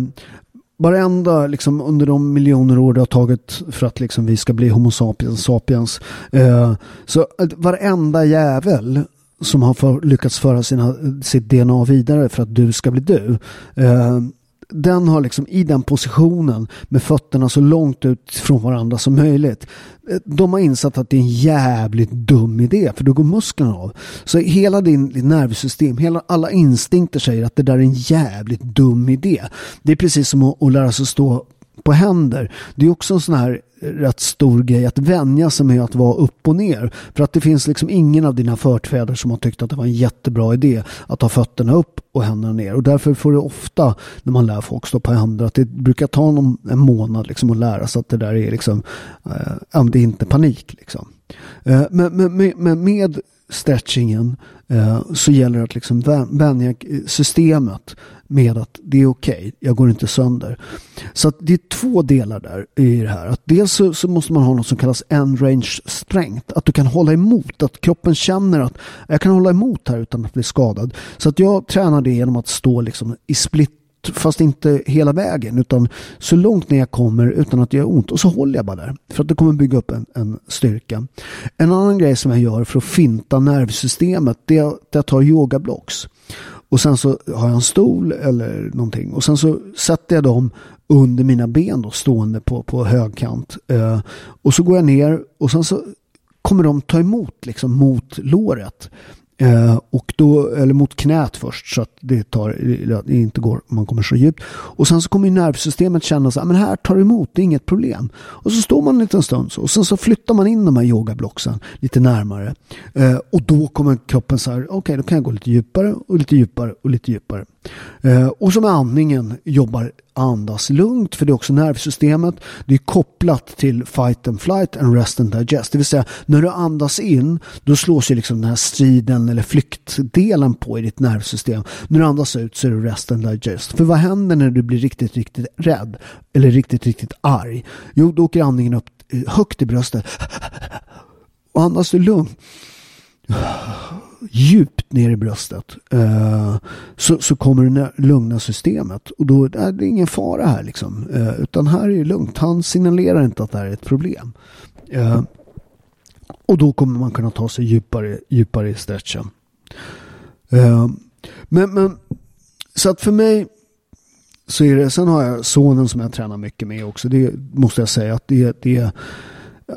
varenda, liksom, under de miljoner år det har tagit för att liksom, vi ska bli Homo sapiens sapiens. Eh, så eh, varenda jävel som har för, lyckats föra sina, sitt DNA vidare för att du ska bli du. Eh, den har liksom i den positionen med fötterna så långt ut från varandra som möjligt. Eh, de har insett att det är en jävligt dum idé för då går musklerna av. Så hela din, din nervsystem, hela, alla instinkter säger att det där är en jävligt dum idé. Det är precis som att, att lära sig stå på händer. Det är också en sån här rätt stor grej att vänja sig med att vara upp och ner. För att det finns liksom ingen av dina förfäder som har tyckt att det var en jättebra idé att ha fötterna upp och händerna ner. Och därför får det ofta när man lär folk stå på händer att det brukar ta någon, en månad liksom att lära sig att det där är liksom, eh, det är inte panik liksom. Eh, men, men, men med stretchingen eh, så gäller det att liksom vänja eh, systemet med att det är okej, okay, jag går inte sönder. Så att det är två delar där i det här. Att dels så, så, måste man ha något som kallas end range strength. Att du kan hålla emot, att kroppen känner att jag kan hålla emot här utan att bli skadad. Så att jag tränar det genom att stå liksom i split fast inte hela vägen utan så långt ner jag kommer utan att det gör ont och så håller jag bara där för att det kommer bygga upp en, en styrka. En annan grej som jag gör för att finta nervsystemet det är att jag tar yogablocks och sen så har jag en stol eller någonting. Och sen så sätter jag dem under mina ben då stående på, på högkant. Eh, och så går jag ner och sen så kommer de ta emot liksom mot låret. Eh, och då, eller mot knät först så att det, tar, det inte går man kommer så djupt. Och sen så kommer nervsystemet känna så ah, men här tar det emot, det är inget problem. Och så står man en liten stund så och sen så flyttar man in de här yogablocksen lite närmare. Eh, och då kommer kroppen så här, okej okay, då kan jag gå lite djupare och lite djupare och lite djupare. Eh, och som med andningen jobbar andas lugnt för det är också nervsystemet. Det är kopplat till fight and flight and rest and digest. Det vill säga när du andas in då slås ju liksom den här striden eller flyktdelen på i ditt nervsystem. När du andas ut så är det rest and digest. För vad händer när du blir riktigt, riktigt rädd eller riktigt, riktigt arg? Jo, då åker andningen upp eh, högt i bröstet. Och andas du lugnt djupt ner i bröstet eh, så, så kommer det lugna systemet och då är det ingen fara här liksom eh, utan här är det lugnt. Han signalerar inte att det här är ett problem. Eh, och då kommer man kunna ta sig djupare, djupare i stretchen. Eh, men, men så att för mig så är det, sen har jag sonen som jag tränar mycket med också. Det måste jag säga att det, det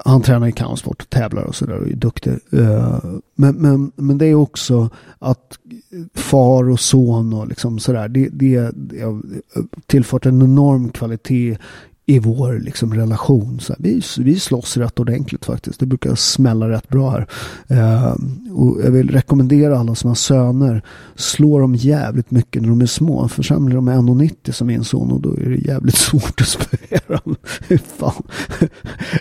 han tränar i kampsport och tävlar och sådär och är duktig. Eh, men, men, men det är också att far och son och liksom sådär. Det, det, det har tillfört en enorm kvalitet i vår liksom, relation. Så här, vi, vi slåss rätt ordentligt faktiskt. Det brukar smälla rätt bra här. Eh, och jag vill rekommendera alla som har söner. Slå dem jävligt mycket när de är små. För sen blir de 1,90 som min son och då är det jävligt svårt att spöa dem. Fan.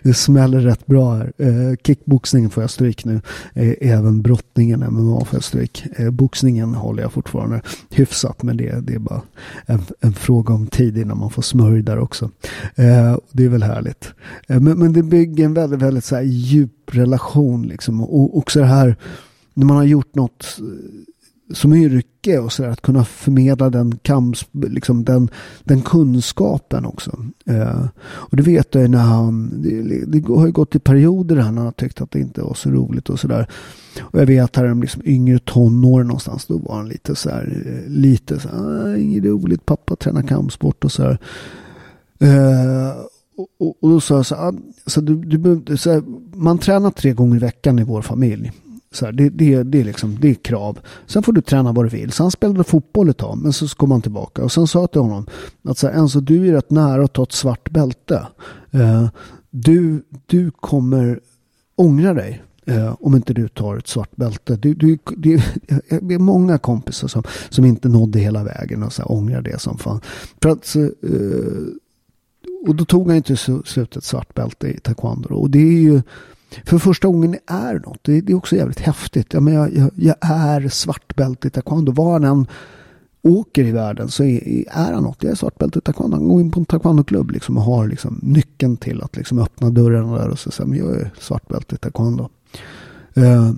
det smäller rätt bra här. Eh, kickboxningen får jag stryk nu. Eh, även brottningen, MMA får jag stryk. Eh, boxningen håller jag fortfarande hyfsat. Men det, det är bara en, en fråga om tid innan man får smörj där också. Eh, det är väl härligt. Eh, men, men det bygger en väldigt, väldigt så här djup relation liksom. Och också det här när man har gjort något eh, som yrke och så där, att kunna förmedla den, kamps, liksom den, den kunskapen också. Eh, och det vet jag ju när han, det, det, har ju gått i perioder när han har tyckt att det inte var så roligt och sådär. Och jag vet här liksom yngre tonåren någonstans, då var han lite så här, eh, lite så här, ah, inget roligt, pappa tränar kampsport och så här. Eh, och, och, då sa jag så här, ah, så du, du, så här, man tränar tre gånger i veckan i vår familj. Så här, det, det, det, är liksom, det är krav. Sen får du träna vad du vill. Så han spelade fotboll ett tag, men så kom han tillbaka. Och sen sa jag till honom att så här, Enzo, du är rätt nära att ta ett svart bälte. Eh, du, du kommer ångra dig. Eh, om inte du tar ett svart bälte. Du, du, det, det är många kompisar som, som inte nådde hela vägen och så här, ångrar det som fan. För att, eh, och då tog han till slut ett svart bälte i taekwondo. Och det är ju för första gången det är något. Det, det är också jävligt häftigt. Ja, men jag, jag, jag är svart bälte i taekwondo. Var han än åker i världen så är, är han något. Jag är svart bälte i taekwondo. Han går in på en taekwondoklubb liksom och har liksom nyckeln till att liksom öppna dörrarna där och så säger men jag är svart bälte i taekwondo. Uh,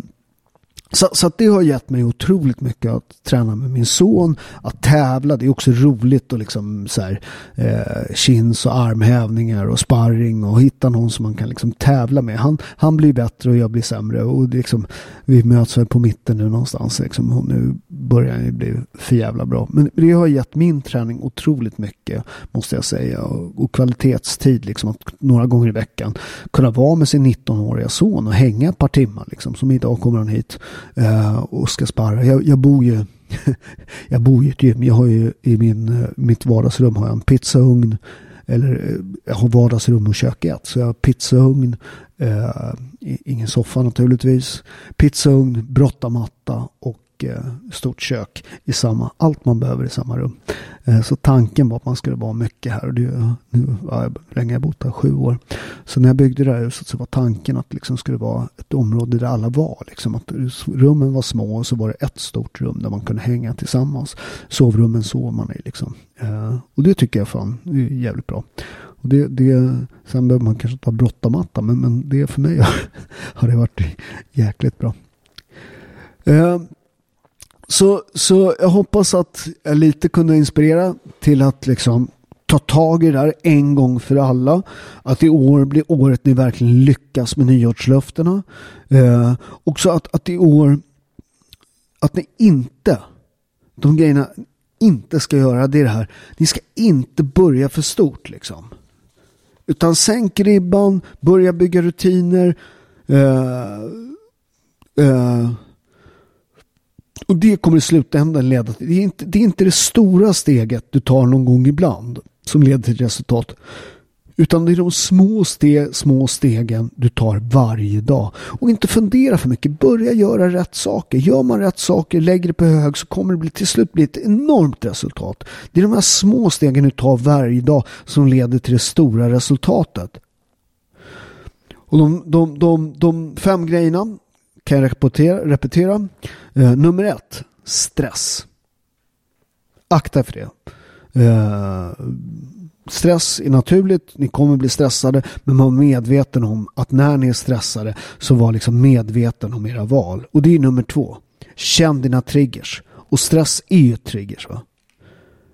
så, så det har gett mig otroligt mycket att träna med min son, att tävla. Det är också roligt att liksom så här, eh, kins och armhävningar och sparring och hitta någon som man kan liksom tävla med. Han, han blir bättre och jag blir sämre och liksom, vi möts väl på mitten nu någonstans. Liksom, och nu börjar han bli för jävla bra. Men det har gett min träning otroligt mycket måste jag säga och, och kvalitetstid liksom att några gånger i veckan kunna vara med sin 19-åriga son och hänga ett par timmar liksom. Som idag kommer han hit eh, och ska sparra. Jag, jag bor ju jag bor i ett gym. Jag har ju i min, eh, mitt vardagsrum har jag en pizzaugn. Eller eh, jag har vardagsrum och kök ett. Så jag har pizzaugn. Eh, ingen soffa naturligtvis. Pizzaugn, brottamatta och Eh, stort kök i samma, allt man behöver i samma rum. Eh, så tanken var att man skulle vara mycket här och det, eh, nu, ja, länge jag bott här, sju år. Så när jag byggde det här huset så var tanken att det liksom skulle vara ett område där alla var. Liksom. Att rummen var små och så var det ett stort rum där man kunde hänga tillsammans. Sovrummen sov man i liksom. Och det tycker jag fan det är jävligt bra. Och det, det, sen behöver man kanske inte ha brottamatta men, men det för mig har det varit jäkligt bra så, så jag hoppas att jag lite kunde inspirera till att liksom ta tag i det här en gång för alla. Att i år blir året ni verkligen lyckas med nyårslöftena. Eh, också att, att i år att ni inte, de grejerna inte ska göra det är det här. Ni ska inte börja för stort liksom. Utan sänk ribban, börja bygga rutiner. Eh, eh, och det kommer i slutändan leda till, det är, inte, det är inte det stora steget du tar någon gång ibland som leder till resultat. Utan det är de små, ste, små stegen du tar varje dag. Och inte fundera för mycket. Börja göra rätt saker. Gör man rätt saker, lägger det på hög så kommer det bli, till slut bli ett enormt resultat. Det är de här små stegen du tar varje dag som leder till det stora resultatet. Och de, de, de, de fem grejerna kan jag repetera. repetera. Eh, nummer ett, stress. Akta för det. Eh, stress är naturligt, ni kommer bli stressade, men var medveten om att när ni är stressade så var liksom medveten om era val. Och det är nummer två. Känn dina triggers. Och stress är ju triggers. Va?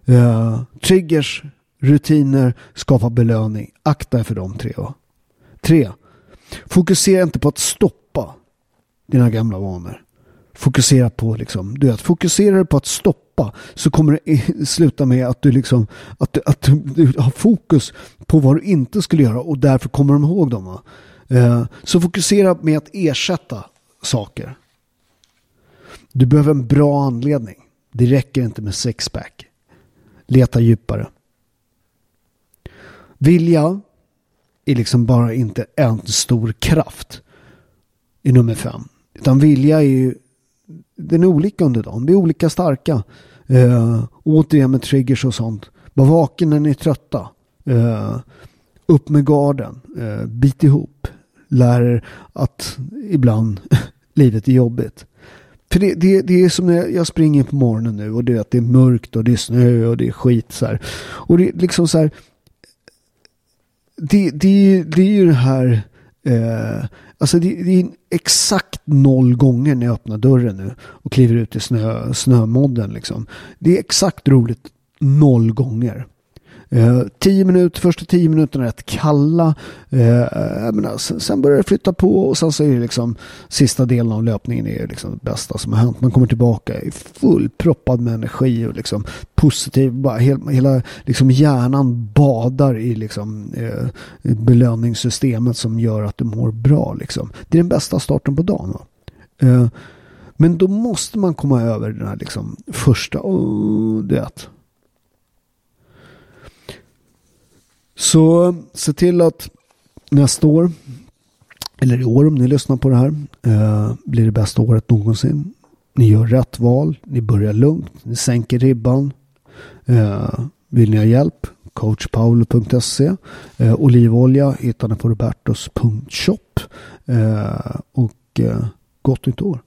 Eh, triggers, rutiner, skapa belöning. Akta er för de tre. Va? Tre. Fokusera inte på att stoppa dina gamla vanor. Fokusera på liksom, du vet, fokuserar på att stoppa så kommer det sluta med att du liksom, att, att du har fokus på vad du inte skulle göra och därför kommer de ihåg dem. Uh, så fokusera med att ersätta saker. Du behöver en bra anledning. Det räcker inte med sexpack. Leta djupare. Vilja är liksom bara inte en stor kraft i nummer fem. Utan vilja är ju den är olika under dagen. Vi är olika starka. Eh, återigen med triggers och sånt. Var vaken när ni är trötta. Eh, upp med garden. Eh, bit ihop. Lär er att ibland livet är jobbigt. För det, det, det är som när jag springer på morgonen nu och det är att det är mörkt och det är snö och det är skit så här. Och det är liksom så här. Det, det, det är ju det här Eh, alltså det, det, är exakt noll gånger när jag öppnar dörren nu och kliver ut i snö, snömodden. Liksom. Det är exakt roligt noll gånger. Eh, tio minuter, första tio minuterna är rätt kalla. Eh, eh menar, alltså, sen, sen, börjar det flytta på och sen så är det liksom sista delen av löpningen är liksom det bästa som har hänt. Man kommer tillbaka i fullproppad med energi och liksom positiv. Bara hela, hela liksom hjärnan badar i liksom, eh, belöningssystemet som gör att du mår bra. Liksom. Det är den bästa starten på dagen. Eh, men då måste man komma över den här liksom, första, oh, det Så se till att nästa år, eller i år om ni lyssnar på det här, eh, blir det bästa året någonsin. Ni gör rätt val, ni börjar lugnt, ni sänker ribban. Eh, vill ni ha hjälp? coachpaolo.se eh, Olivolja hittar ni på robertos.shop eh, och eh, gott nytt år!